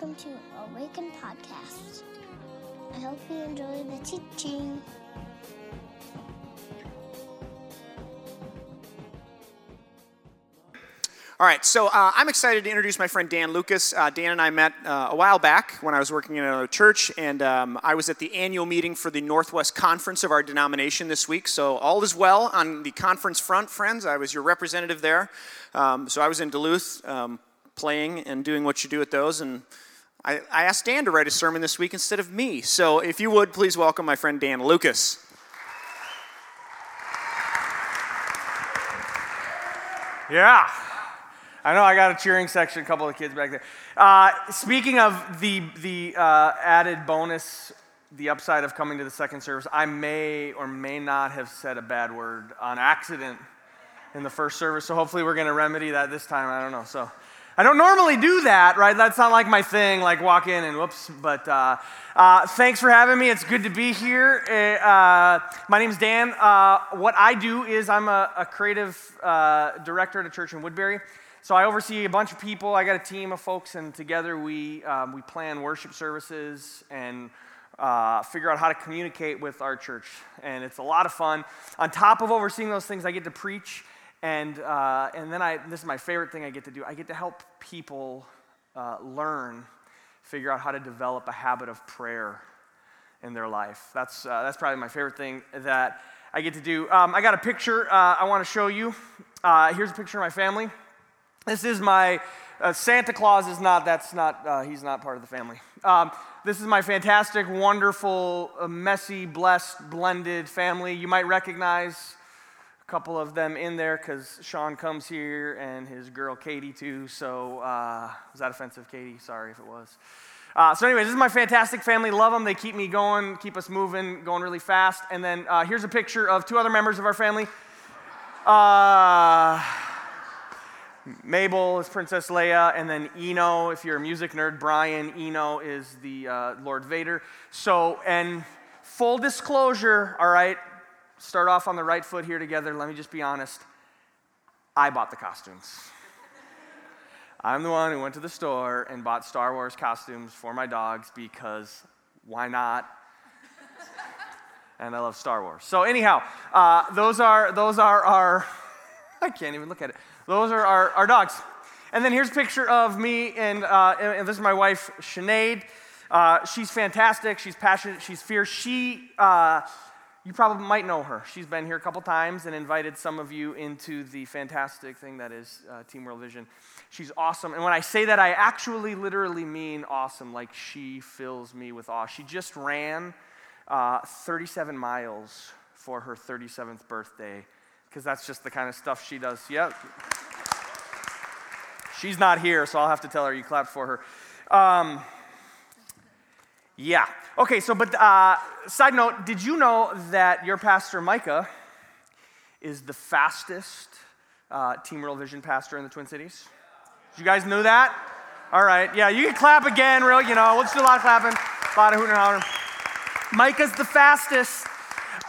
welcome to Awaken Podcast. I hope you enjoy the teaching. All right, so uh, I'm excited to introduce my friend Dan Lucas. Uh, Dan and I met uh, a while back when I was working in another church, and um, I was at the annual meeting for the Northwest Conference of our denomination this week. So all is well on the conference front, friends. I was your representative there. Um, so I was in Duluth um, playing and doing what you do at those, and I, I asked Dan to write a sermon this week instead of me. So if you would, please welcome my friend Dan Lucas. Yeah. I know I got a cheering section, a couple of kids back there. Uh, speaking of the, the uh, added bonus, the upside of coming to the second service, I may or may not have said a bad word on accident in the first service. So hopefully we're going to remedy that this time. I don't know. So I don't normally do that, right? That's not like my thing, like walk in and whoops. But uh, uh, thanks for having me. It's good to be here. Uh, my name's Dan. Uh, what I do is I'm a, a creative uh, director at a church in Woodbury. So I oversee a bunch of people. I got a team of folks, and together we, um, we plan worship services and uh, figure out how to communicate with our church. And it's a lot of fun. On top of overseeing those things, I get to preach. And, uh, and then I, this is my favorite thing I get to do. I get to help people uh, learn, figure out how to develop a habit of prayer in their life. That's, uh, that's probably my favorite thing that I get to do. Um, I got a picture uh, I want to show you. Uh, here's a picture of my family. This is my uh, Santa Claus is not. That's not. Uh, he's not part of the family. Um, this is my fantastic, wonderful, uh, messy, blessed, blended family. You might recognize couple of them in there because Sean comes here and his girl Katie too. So uh, was that offensive, Katie? Sorry if it was. Uh, so, anyways, this is my fantastic family. Love them. They keep me going, keep us moving, going really fast. And then uh, here's a picture of two other members of our family. Uh, Mabel is Princess Leia, and then Eno, if you're a music nerd, Brian Eno is the uh, Lord Vader. So, and full disclosure, all right, start off on the right foot here together. Let me just be honest. I bought the costumes. I'm the one who went to the store and bought Star Wars costumes for my dogs because why not? and I love Star Wars. So anyhow, uh, those are those are our. I can't even look at it. Those are our, our dogs. And then here's a picture of me, and, uh, and this is my wife, Sinead. Uh, she's fantastic. She's passionate. She's fierce. She, uh, you probably might know her. She's been here a couple times and invited some of you into the fantastic thing that is uh, Team World Vision. She's awesome. And when I say that, I actually literally mean awesome. Like she fills me with awe. She just ran uh, 37 miles for her 37th birthday because that's just the kind of stuff she does. Yep. She's not here, so I'll have to tell her you clapped for her. Um, yeah. Okay, so, but uh, side note, did you know that your pastor, Micah, is the fastest uh, Team World Vision pastor in the Twin Cities? Did you guys know that? All right, yeah, you can clap again, real, you know, let's do a lot of clapping, a lot of hooting and hollering. Micah's the fastest.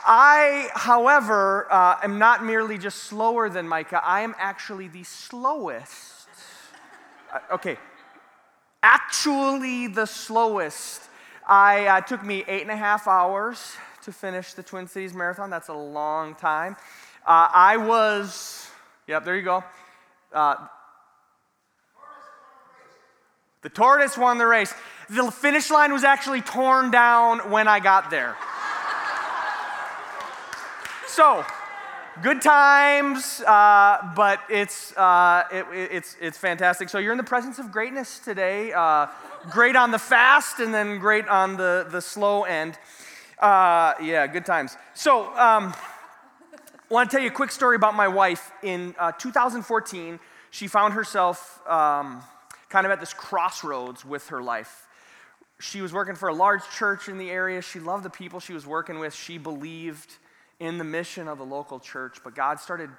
I, however, uh, am not merely just slower than Micah, I am actually the slowest uh, okay, actually the slowest. I uh, took me eight and a half hours to finish the Twin Cities Marathon. That's a long time. Uh, I was, yep, there you go. Uh, the tortoise won the race. The finish line was actually torn down when I got there. so, good times, uh, but it's, uh, it, it's, it's fantastic. So you're in the presence of greatness today. Uh, great on the fast and then great on the, the slow end. Uh, yeah, good times. So um, I want to tell you a quick story about my wife. In uh, 2014, she found herself um, kind of at this crossroads with her life. She was working for a large church in the area. She loved the people she was working with. She believed in the mission of the local church, but God started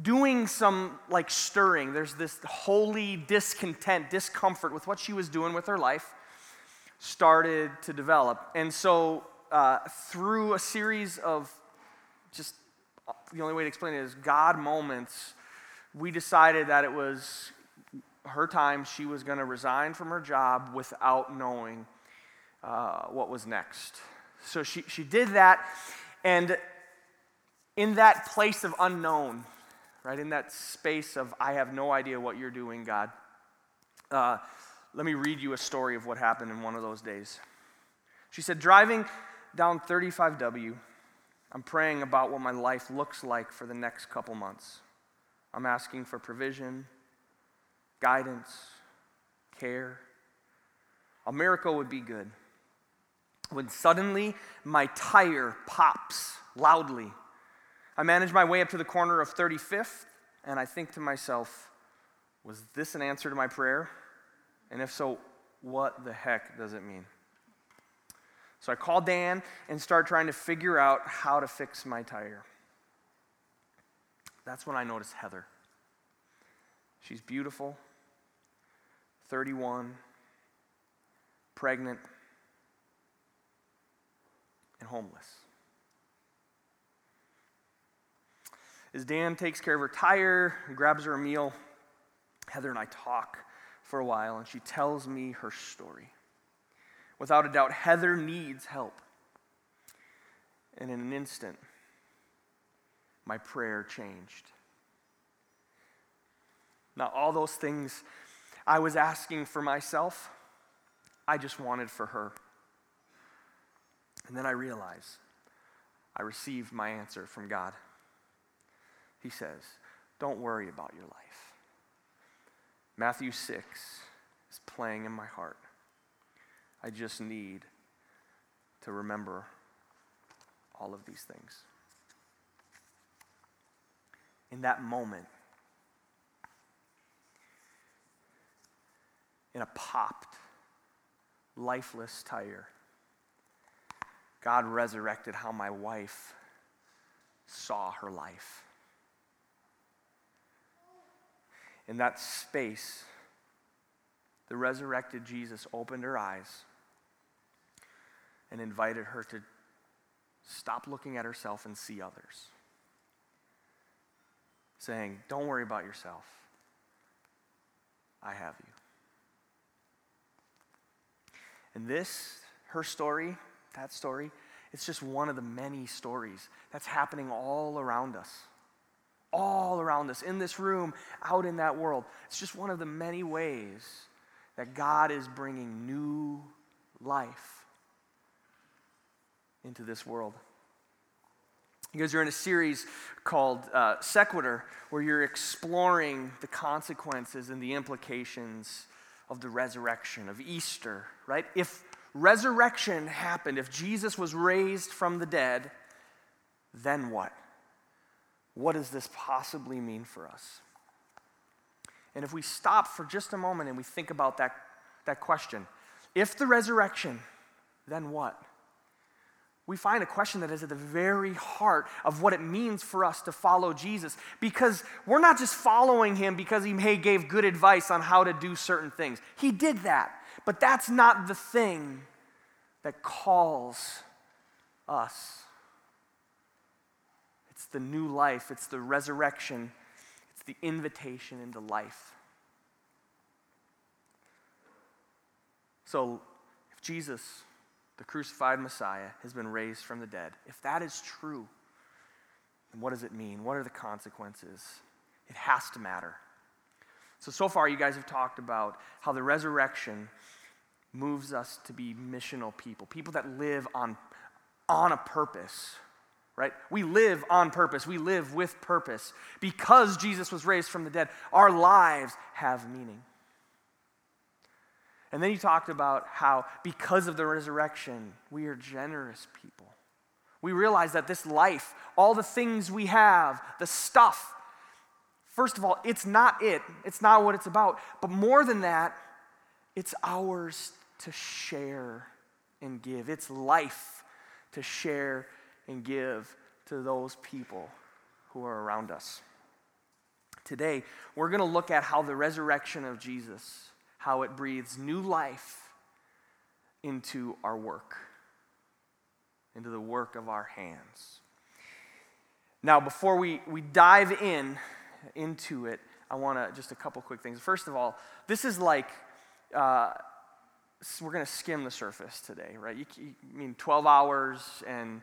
doing some like stirring. There's this holy discontent, discomfort with what she was doing with her life started to develop. And so, uh, through a series of just the only way to explain it is God moments, we decided that it was her time, she was going to resign from her job without knowing uh, what was next. So she, she did that, and in that place of unknown, right, in that space of, I have no idea what you're doing, God, uh, let me read you a story of what happened in one of those days. She said, Driving down 35W, I'm praying about what my life looks like for the next couple months. I'm asking for provision, guidance, care. A miracle would be good. When suddenly my tire pops loudly, I manage my way up to the corner of 35th, and I think to myself, was this an answer to my prayer? And if so, what the heck does it mean? So I call Dan and start trying to figure out how to fix my tire. That's when I notice Heather. She's beautiful, 31, pregnant, and homeless. As Dan takes care of her tire, grabs her a meal, Heather and I talk for a while, and she tells me her story. Without a doubt, Heather needs help. And in an instant, my prayer changed. Now, all those things I was asking for myself, I just wanted for her. And then I realized I received my answer from God. He says, Don't worry about your life. Matthew 6 is playing in my heart. I just need to remember all of these things. In that moment, in a popped, lifeless tire, God resurrected how my wife saw her life. In that space, the resurrected Jesus opened her eyes and invited her to stop looking at herself and see others. Saying, Don't worry about yourself. I have you. And this, her story, that story, it's just one of the many stories that's happening all around us. All around us, in this room, out in that world. It's just one of the many ways that God is bringing new life into this world. Because You guys are in a series called uh, Sequitur, where you're exploring the consequences and the implications of the resurrection, of Easter, right? If resurrection happened, if Jesus was raised from the dead, then what? What does this possibly mean for us? And if we stop for just a moment and we think about that, that question, if the resurrection, then what? we find a question that is at the very heart of what it means for us to follow Jesus. Because we're not just following him because he may gave good advice on how to do certain things. He did that. But that's not the thing that calls us. The new life, it's the resurrection, it's the invitation into life. So, if Jesus the crucified Messiah, has been raised from the dead. If that is true, then what does it mean? What are the consequences? It has to matter. So, so far, you guys have talked about how the resurrection moves us to be missional people, people that live on, on a purpose, right? We live on purpose. We live with purpose. Because Jesus was raised from the dead, our lives have meaning. And then he talked about how, because of the resurrection, we are generous people. We realize that this life, all the things we have, the stuff, first of all, it's not it. It's not what it's about. But more than that, it's ours to share and give. It's life to share and give to those people who are around us. Today, we're going to look at how the resurrection of Jesus how it breathes new life into our work, into the work of our hands. Now, before we, we dive in into it, I want to just a couple quick things. First of all, this is like, uh, we're going to skim the surface today, right? You, you I mean 12 hours and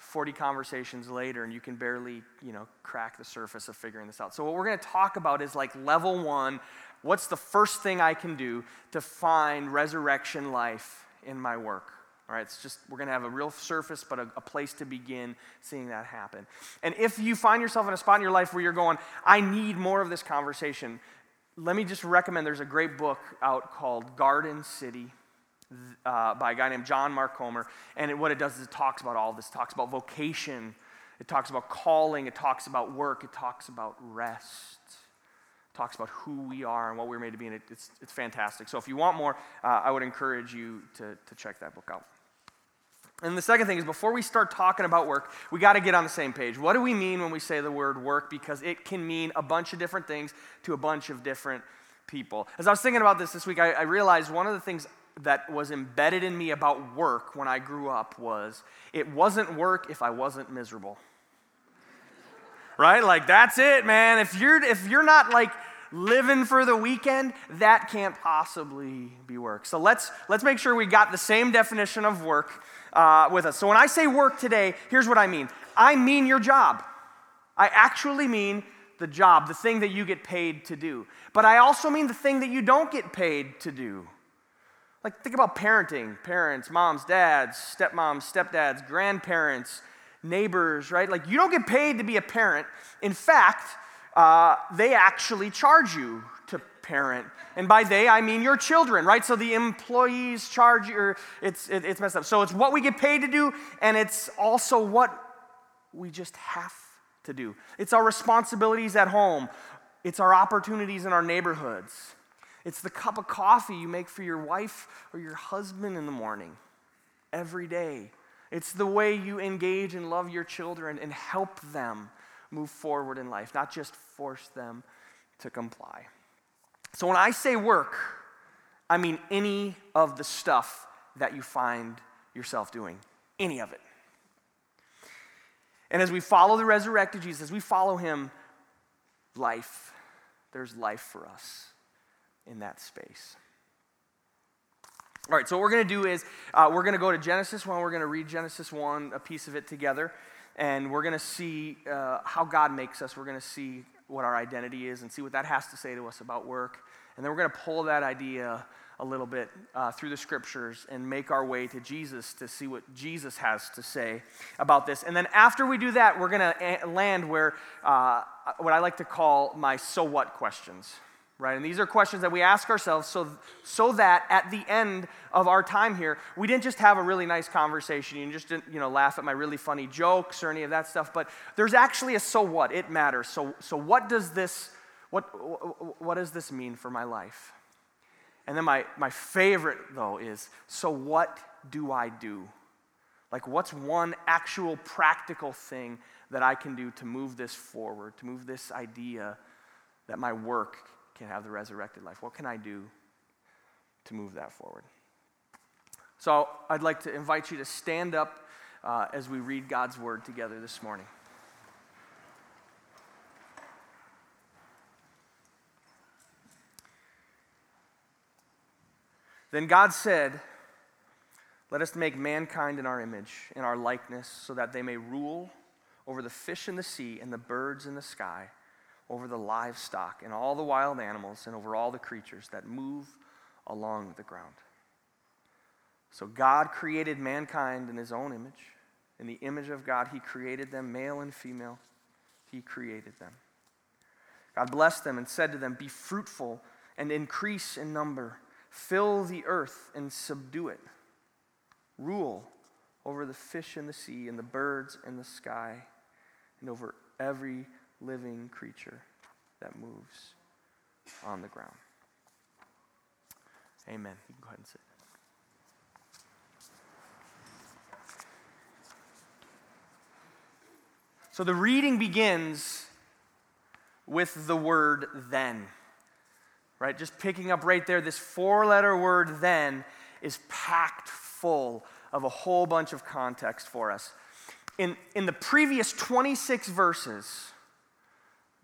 40 conversations later, and you can barely, you know, crack the surface of figuring this out. So what we're going to talk about is like level one. What's the first thing I can do to find resurrection life in my work? All right, it's just, we're going to have a real surface, but a, a, place to begin seeing that happen. And if you find yourself in a spot in your life where you're going, I need more of this conversation, let me just recommend there's a great book out called Garden City uh, by a guy named John Mark Comer. And it, what it does is it talks about all this. It talks about vocation, it talks about calling, it talks about work, it talks about rest talks about who we are and what we're made to be, and it, it's, it's fantastic. So if you want more, uh, I would encourage you to, to check that book out. And the second thing is, before we start talking about work, we got to get on the same page. What do we mean when we say the word work? Because it can mean a bunch of different things to a bunch of different people. As I was thinking about this this week, I, I realized one of the things that was embedded in me about work when I grew up was it wasn't work if I wasn't miserable. right? Like that's it, man. If you're if you're not like living for the weekend, that can't possibly be work. So let's let's make sure we got the same definition of work uh, with us. So when I say work today, here's what I mean I mean your job. I actually mean the job, the thing that you get paid to do. But I also mean the thing that you don't get paid to do. Like, think about parenting parents, moms, dads, stepmoms, stepdads, grandparents, neighbors, right? Like, you don't get paid to be a parent. In fact, uh, they actually charge you to parent. And by they, I mean your children, right? So the employees charge you, it's, it, it's messed up. So it's what we get paid to do, and it's also what we just have to do. It's our responsibilities at home, it's our opportunities in our neighborhoods. It's the cup of coffee you make for your wife or your husband in the morning every day. It's the way you engage and love your children and help them move forward in life, not just force them to comply. So when I say work, I mean any of the stuff that you find yourself doing, any of it. And as we follow the resurrected Jesus, as we follow him, life, there's life for us in that space. All right, so what we're going to do is uh, we're going to go to Genesis 1. We're going to read Genesis 1, a piece of it together, and we're going to see uh, how God makes us. We're going to see what our identity is and see what that has to say to us about work. And then we're going to pull that idea a little bit uh, through the scriptures and make our way to Jesus to see what Jesus has to say about this. And then after we do that, we're going to land where uh, what I like to call my so what questions. Right? And these are questions that we ask ourselves so, so that at the end of our time here, we didn't just have a really nice conversation. You just didn't, you know, laugh at my really funny jokes or any of that stuff, but there's actually a so what. It matters. So, so what does this, what, what does this mean for my life? And then my, my favorite, though, is so what do I do? Like, what's one actual practical thing that I can do to move this forward, to move this idea that my work can have the resurrected life? What can I do to move that forward? So I'd like to invite you to stand up uh, as we read God's word together this morning. Then God said, Let us make mankind in our image, in our likeness, so that they may rule over the fish in the sea and the birds in the sky over the livestock and all the wild animals and over all the creatures that move along the ground. So God created mankind in his own image. In the image of God, he created them, male and female. He created them. God blessed them and said to them, Be fruitful and increase in number, fill the earth and subdue it, rule over the fish in the sea and the birds in the sky, and over every living creature that moves on the ground. Amen. You can go ahead and sit. So the reading begins with the word then. Right? Just picking up right there, this four letter word then is packed full of a whole bunch of context for us. In, in the previous 26 verses,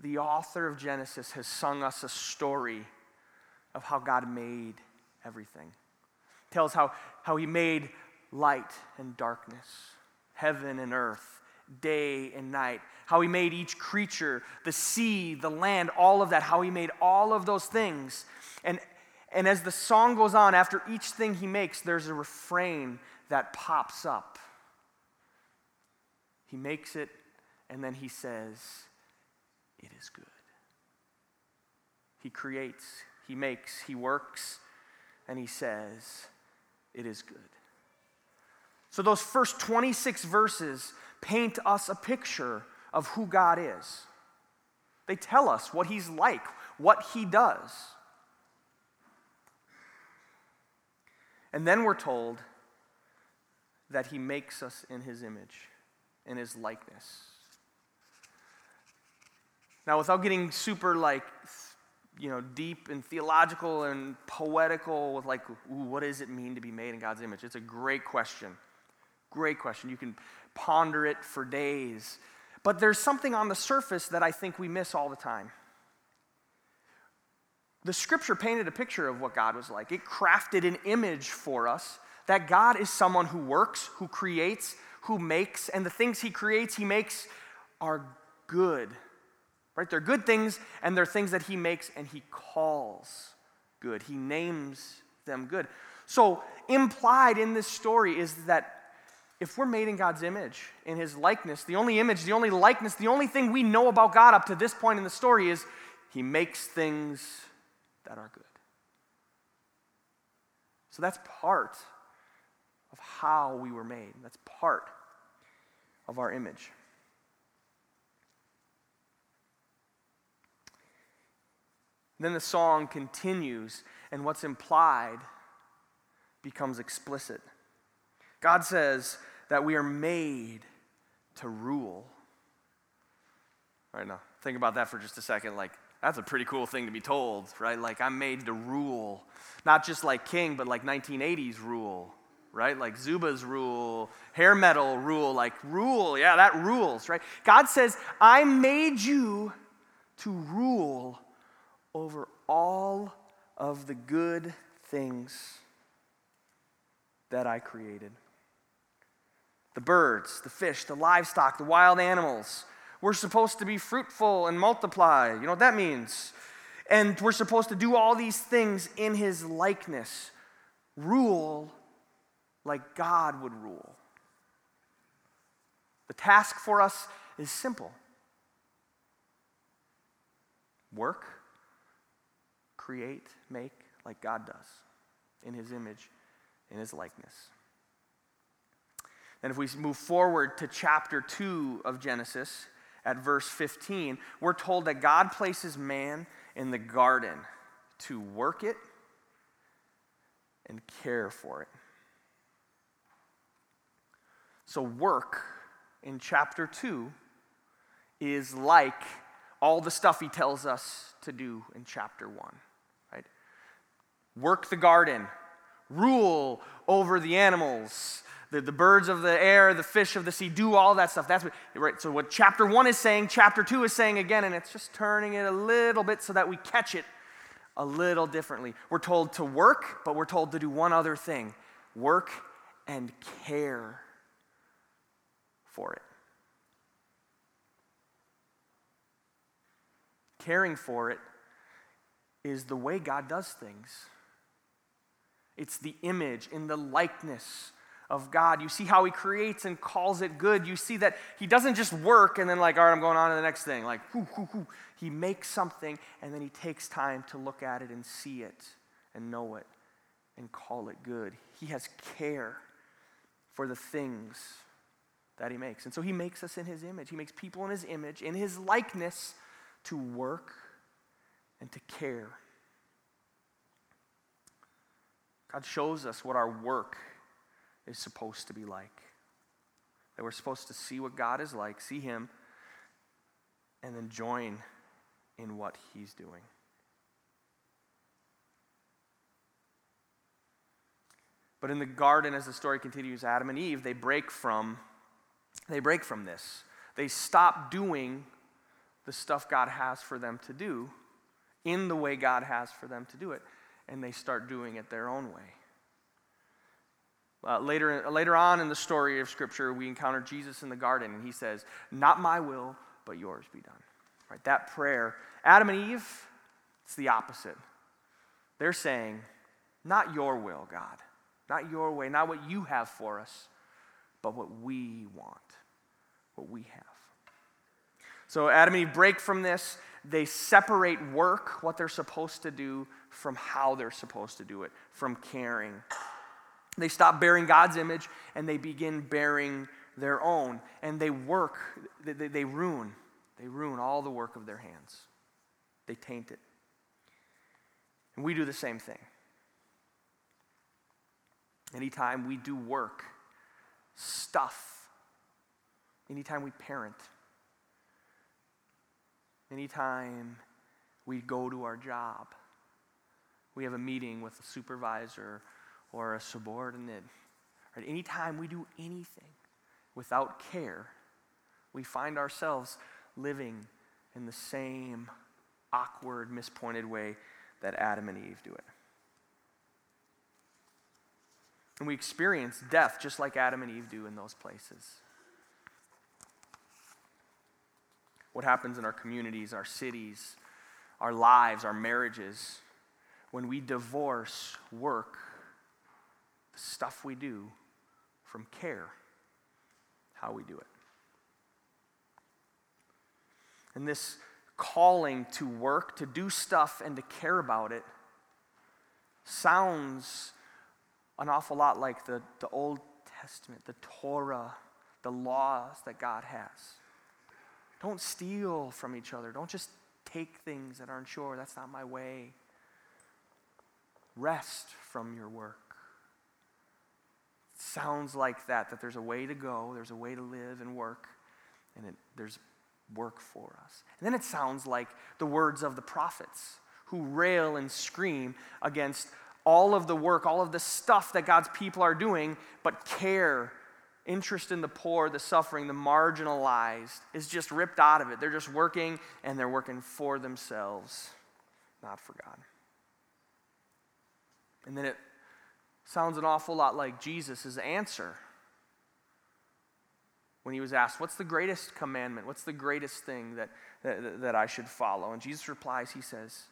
the author of Genesis has sung us a story of how God made everything. tells how, how he made light and darkness, heaven and earth, day and night, how he made each creature, the sea, the land, all of that, how he made all of those things. And, and as the song goes on, after each thing he makes, there's a refrain that pops up. He makes it, and then he says, It is good. He creates, he makes, he works, and he says, It is good. So, those first 26 verses paint us a picture of who God is. They tell us what He's like, what He does. And then we're told that He makes us in His image, in His likeness. Now, without getting super like, you know, deep and theological and poetical with like, ooh, what does it mean to be made in God's image? It's a great question. Great question. You can ponder it for days. But there's something on the surface that I think we miss all the time. The scripture painted a picture of what God was like. It crafted an image for us that God is someone who works, who creates, who makes, and the things he creates, he makes are good. Right? They're good things, and they're things that he makes and he calls good. He names them good. So, implied in this story is that if we're made in God's image, in his likeness, the only image, the only likeness, the only thing we know about God up to this point in the story is he makes things that are good. So that's part of how we were made. That's part of our image. Then the song continues, and what's implied becomes explicit. God says that we are made to rule. All right, now, think about that for just a second. Like, that's a pretty cool thing to be told, right? Like, I'm made to rule. Not just like king, but like 1980s rule, right? Like Zuba's rule, hair metal rule, like rule. Yeah, that rules, right? God says, I made you to rule over all of the good things that I created the birds, the fish, the livestock, the wild animals. We're supposed to be fruitful and multiply. You know what that means? And we're supposed to do all these things in his likeness, rule like God would rule. The task for us is simple work, create, make like God does in his image, in his likeness. And if we move forward to chapter 2 of Genesis, at verse 15, we're told that God places man in the garden to work it and care for it. So, work in chapter 2 is like all the stuff he tells us to do in chapter 1, right? Work the garden, rule over the animals, the, the birds of the air, the fish of the sea, do all that stuff. That's what, right? So, what chapter one is saying, chapter two is saying again, and it's just turning it a little bit so that we catch it a little differently. We're told to work, but we're told to do one other thing work and care for it. Caring for it is the way God does things. It's the image in the likeness of God. You see how he creates and calls it good. You see that he doesn't just work and then, like, all right, I'm going on to the next thing. Like, whoo, whoo, whoo. He makes something and then he takes time to look at it and see it and know it and call it good. He has care for the things that he makes. And so he makes us in his image. He makes people in his image, in his likeness, to work and to care. God shows us what our work is supposed to be like. That we're supposed to see what God is like, see Him, and then join in what He's doing. But in the garden, as the story continues, Adam and Eve, they break from, they break from this. They stop doing the stuff God has for them to do in the way God has for them to do it, and they start doing it their own way. Uh, later, later on in the story of Scripture, we encounter Jesus in the garden, and he says, Not my will, but yours be done. Right? That prayer, Adam and Eve, it's the opposite. They're saying, Not your will, God. Not your way, not what you have for us, but what we want, what we have. So Adam and Eve break from this. They separate work, what they're supposed to do, from how they're supposed to do it, from caring. They stop bearing God's image and they begin bearing their own. And they work, they, they, they ruin, they ruin all the work of their hands. They taint it. And we do the same thing. Anytime we do work, stuff, anytime we parent, anytime we go to our job, we have a meeting with a supervisor or a subordinate, right? anytime we do anything without care, we find ourselves living in the same awkward, mispointed way that Adam and Eve do it. And we experience death just like Adam and Eve do in those places. What happens in our communities, our cities, our lives, our marriages, when we divorce work, the stuff we do, from care, how we do it. And this calling to work, to do stuff, and to care about it sounds an awful lot like the, the Old Testament, the Torah, the laws that God has. Don't steal from each other. Don't just take things that aren't sure. That's not my way. Rest from your work. It sounds like that, that there's a way to go, there's a way to live and work, and it, there's work for us. And then it sounds like the words of the prophets who rail and scream against all of the work, all of the stuff that God's people are doing, but care, interest in the poor, the suffering, the marginalized is just ripped out of it. They're just working and they're working for themselves, not for God. And then it sounds an awful lot like Jesus' answer when he was asked, What's the greatest commandment? What's the greatest thing that, that, that I should follow? And Jesus replies, He says,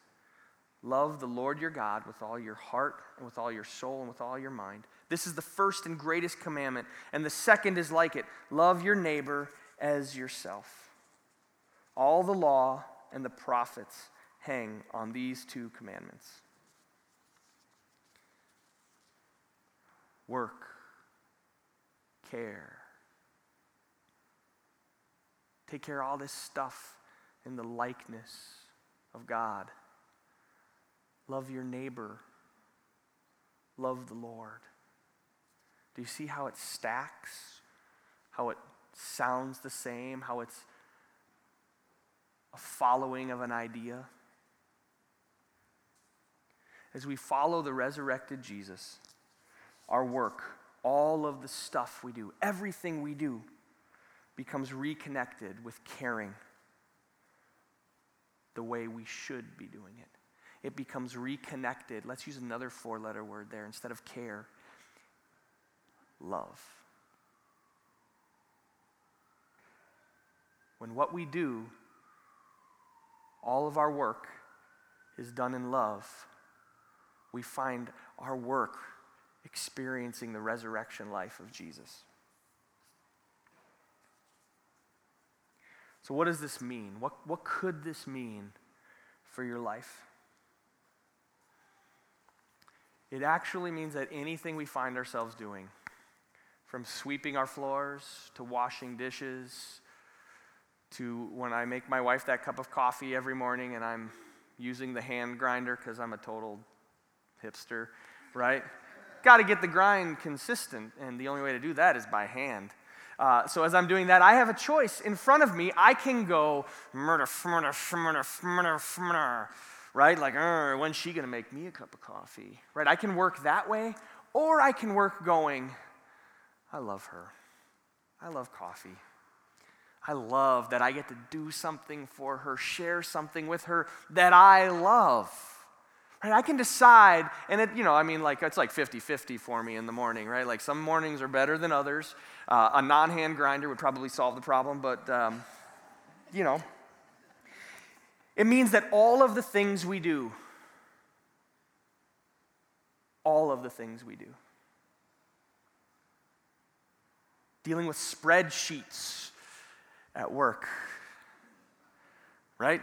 Love the Lord your God with all your heart and with all your soul and with all your mind. This is the first and greatest commandment. And the second is like it love your neighbor as yourself. All the law and the prophets hang on these two commandments work, care. Take care of all this stuff in the likeness of God. Love your neighbor. Love the Lord. Do you see how it stacks? How it sounds the same? How it's a following of an idea? As we follow the resurrected Jesus, our work, all of the stuff we do, everything we do, becomes reconnected with caring the way we should be doing it it becomes reconnected. Let's use another four letter word there instead of care love. When what we do, all of our work, is done in love, we find our work experiencing the resurrection life of Jesus. So, what does this mean? What, what could this mean for your life? It actually means that anything we find ourselves doing, from sweeping our floors to washing dishes to when I make my wife that cup of coffee every morning and I'm using the hand grinder because I'm a total hipster, right? Got to get the grind consistent, and the only way to do that is by hand. Uh, so as I'm doing that, I have a choice in front of me. I can go murder, murder, murder, murder, murder, right? Like, when's she to make me a cup of coffee, right? I can work that way, or I can work going, I love her. I love coffee. I love that I get to do something for her, share something with her that I love. Right? I can decide, and it, you know, I mean, like, it's like 50 50 for me in the morning, right? Like, some mornings are better than others. Uh, a non hand grinder would probably solve the problem, but, um, you know, it means that all of the things we do, all of the things we do, dealing with spreadsheets at work, right?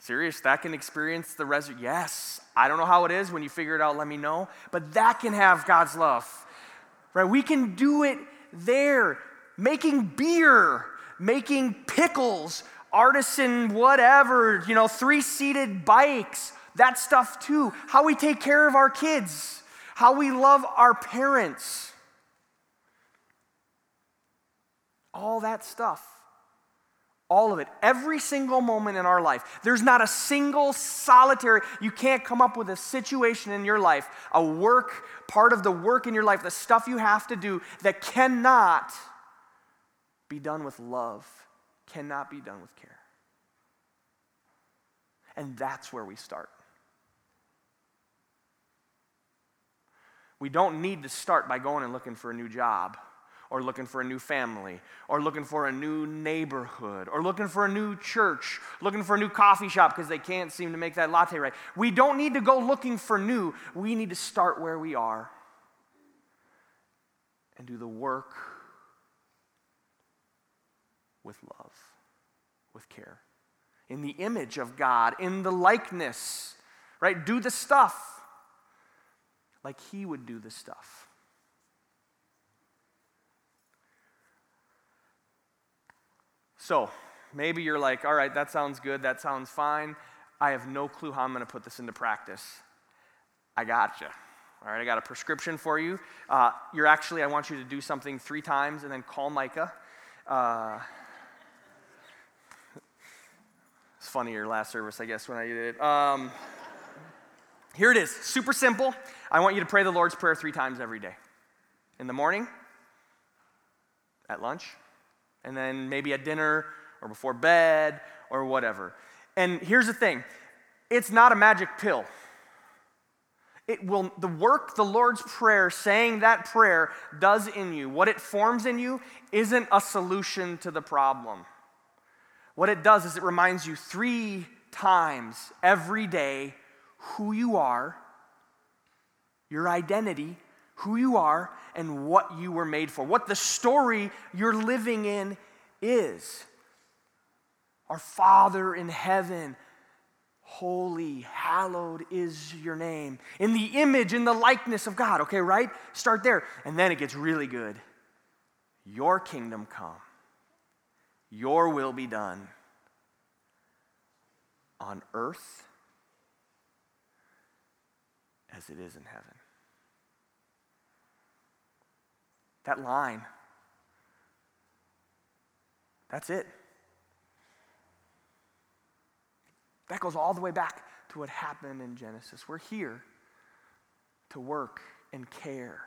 Serious, that can experience the resurrection. Yes, I don't know how it is. When you figure it out, let me know. But that can have God's love, right? We can do it there, making beer, making pickles, artisan whatever, you know, three seated bikes, that stuff too. How we take care of our kids, how we love our parents. All that stuff. All of it. Every single moment in our life. There's not a single solitary, you can't come up with a situation in your life, a work, part of the work in your life, the stuff you have to do that cannot be done with love cannot be done with care. And that's where we start. We don't need to start by going and looking for a new job or looking for a new family or looking for a new neighborhood or looking for a new church, looking for a new coffee shop because they can't seem to make that latte right. We don't need to go looking for new. We need to start where we are and do the work with love, with care. In the image of God, in the likeness, right? Do the stuff like He would do the stuff. So, maybe you're like, all right, that sounds good, that sounds fine. I have no clue how I'm going to put this into practice. I got you. All right, I got a prescription for you. Uh, you're actually, I want you to do something three times and then call Micah. Uh, it's funny your last service, I guess, when I did it. Um, here it is, super simple. I want you to pray the Lord's Prayer three times every day in the morning, at lunch, and then maybe at dinner or before bed or whatever. And here's the thing it's not a magic pill. It will, the work the Lord's Prayer, saying that prayer, does in you, what it forms in you, isn't a solution to the problem. What it does is it reminds you three times every day who you are, your identity, who you are, and what you were made for, what the story you're living in is. Our Father in heaven, holy, hallowed is your name. In the image, in the likeness of God, okay, right? Start there. And then it gets really good. Your kingdom come your will be done on earth as it is in heaven. That line, that's it. That goes all the way back to what happened in Genesis. We're here to work and care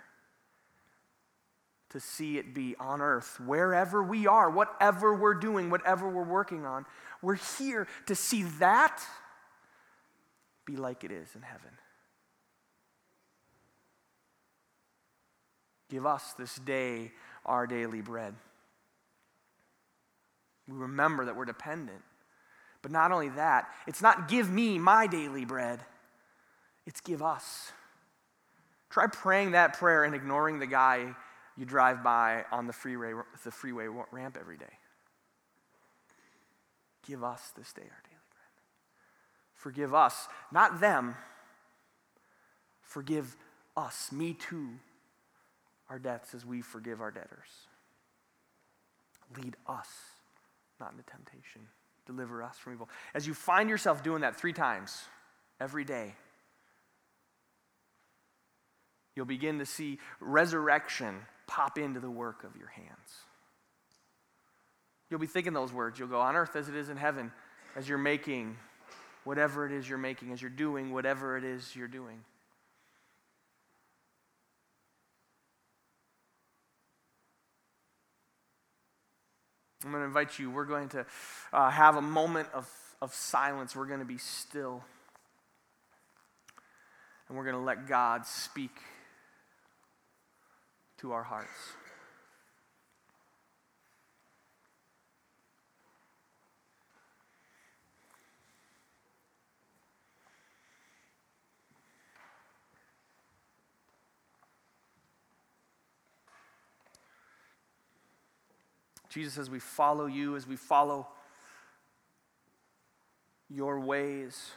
to see it be on earth, wherever we are, whatever we're doing, whatever we're working on. We're here to see that be like it is in heaven. Give us this day our daily bread. We remember that we're dependent. But not only that, it's not give me my daily bread, it's give us. Try praying that prayer and ignoring the guy you drive by on the freeway, the freeway ramp every day. Give us this day our daily bread. Forgive us, not them. Forgive us, me too, our debts as we forgive our debtors. Lead us not into temptation. Deliver us from evil. As you find yourself doing that three times every day, you'll begin to see resurrection pop into the work of your hands. You'll be thinking those words. You'll go, on earth as it is in heaven, as you're making whatever it is you're making, as you're doing whatever it is you're doing. I'm going to invite you. We're going to uh, have a moment of, of silence. We're going to be still. And we're going to let God speak to our hearts. Jesus, as we follow you, as we follow your ways,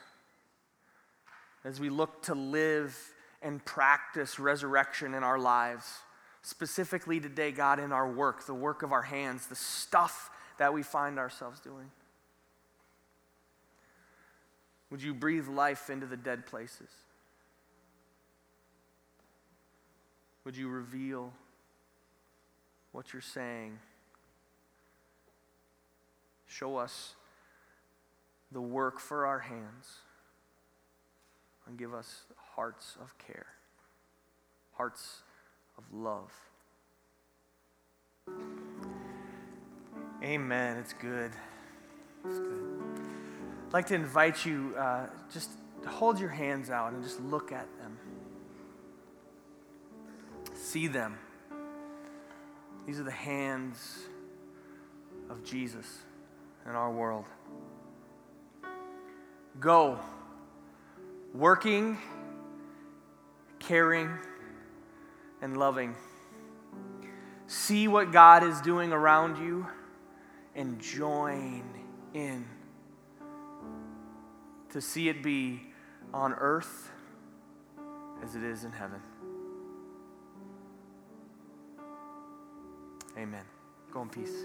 as we look to live and practice resurrection in our lives, specifically today, God, in our work, the work of our hands, the stuff that we find ourselves doing. Would you breathe life into the dead places? Would you reveal what you're saying? Show us the work for our hands and give us hearts of care, hearts of love. Amen. It's good. It's good. I'd like to invite you uh, just to hold your hands out and just look at them. See them. These are the hands of Jesus in our world. Go, working, caring, and loving. See what God is doing around you and join in to see it be on earth as it is in heaven. Amen. Go in peace.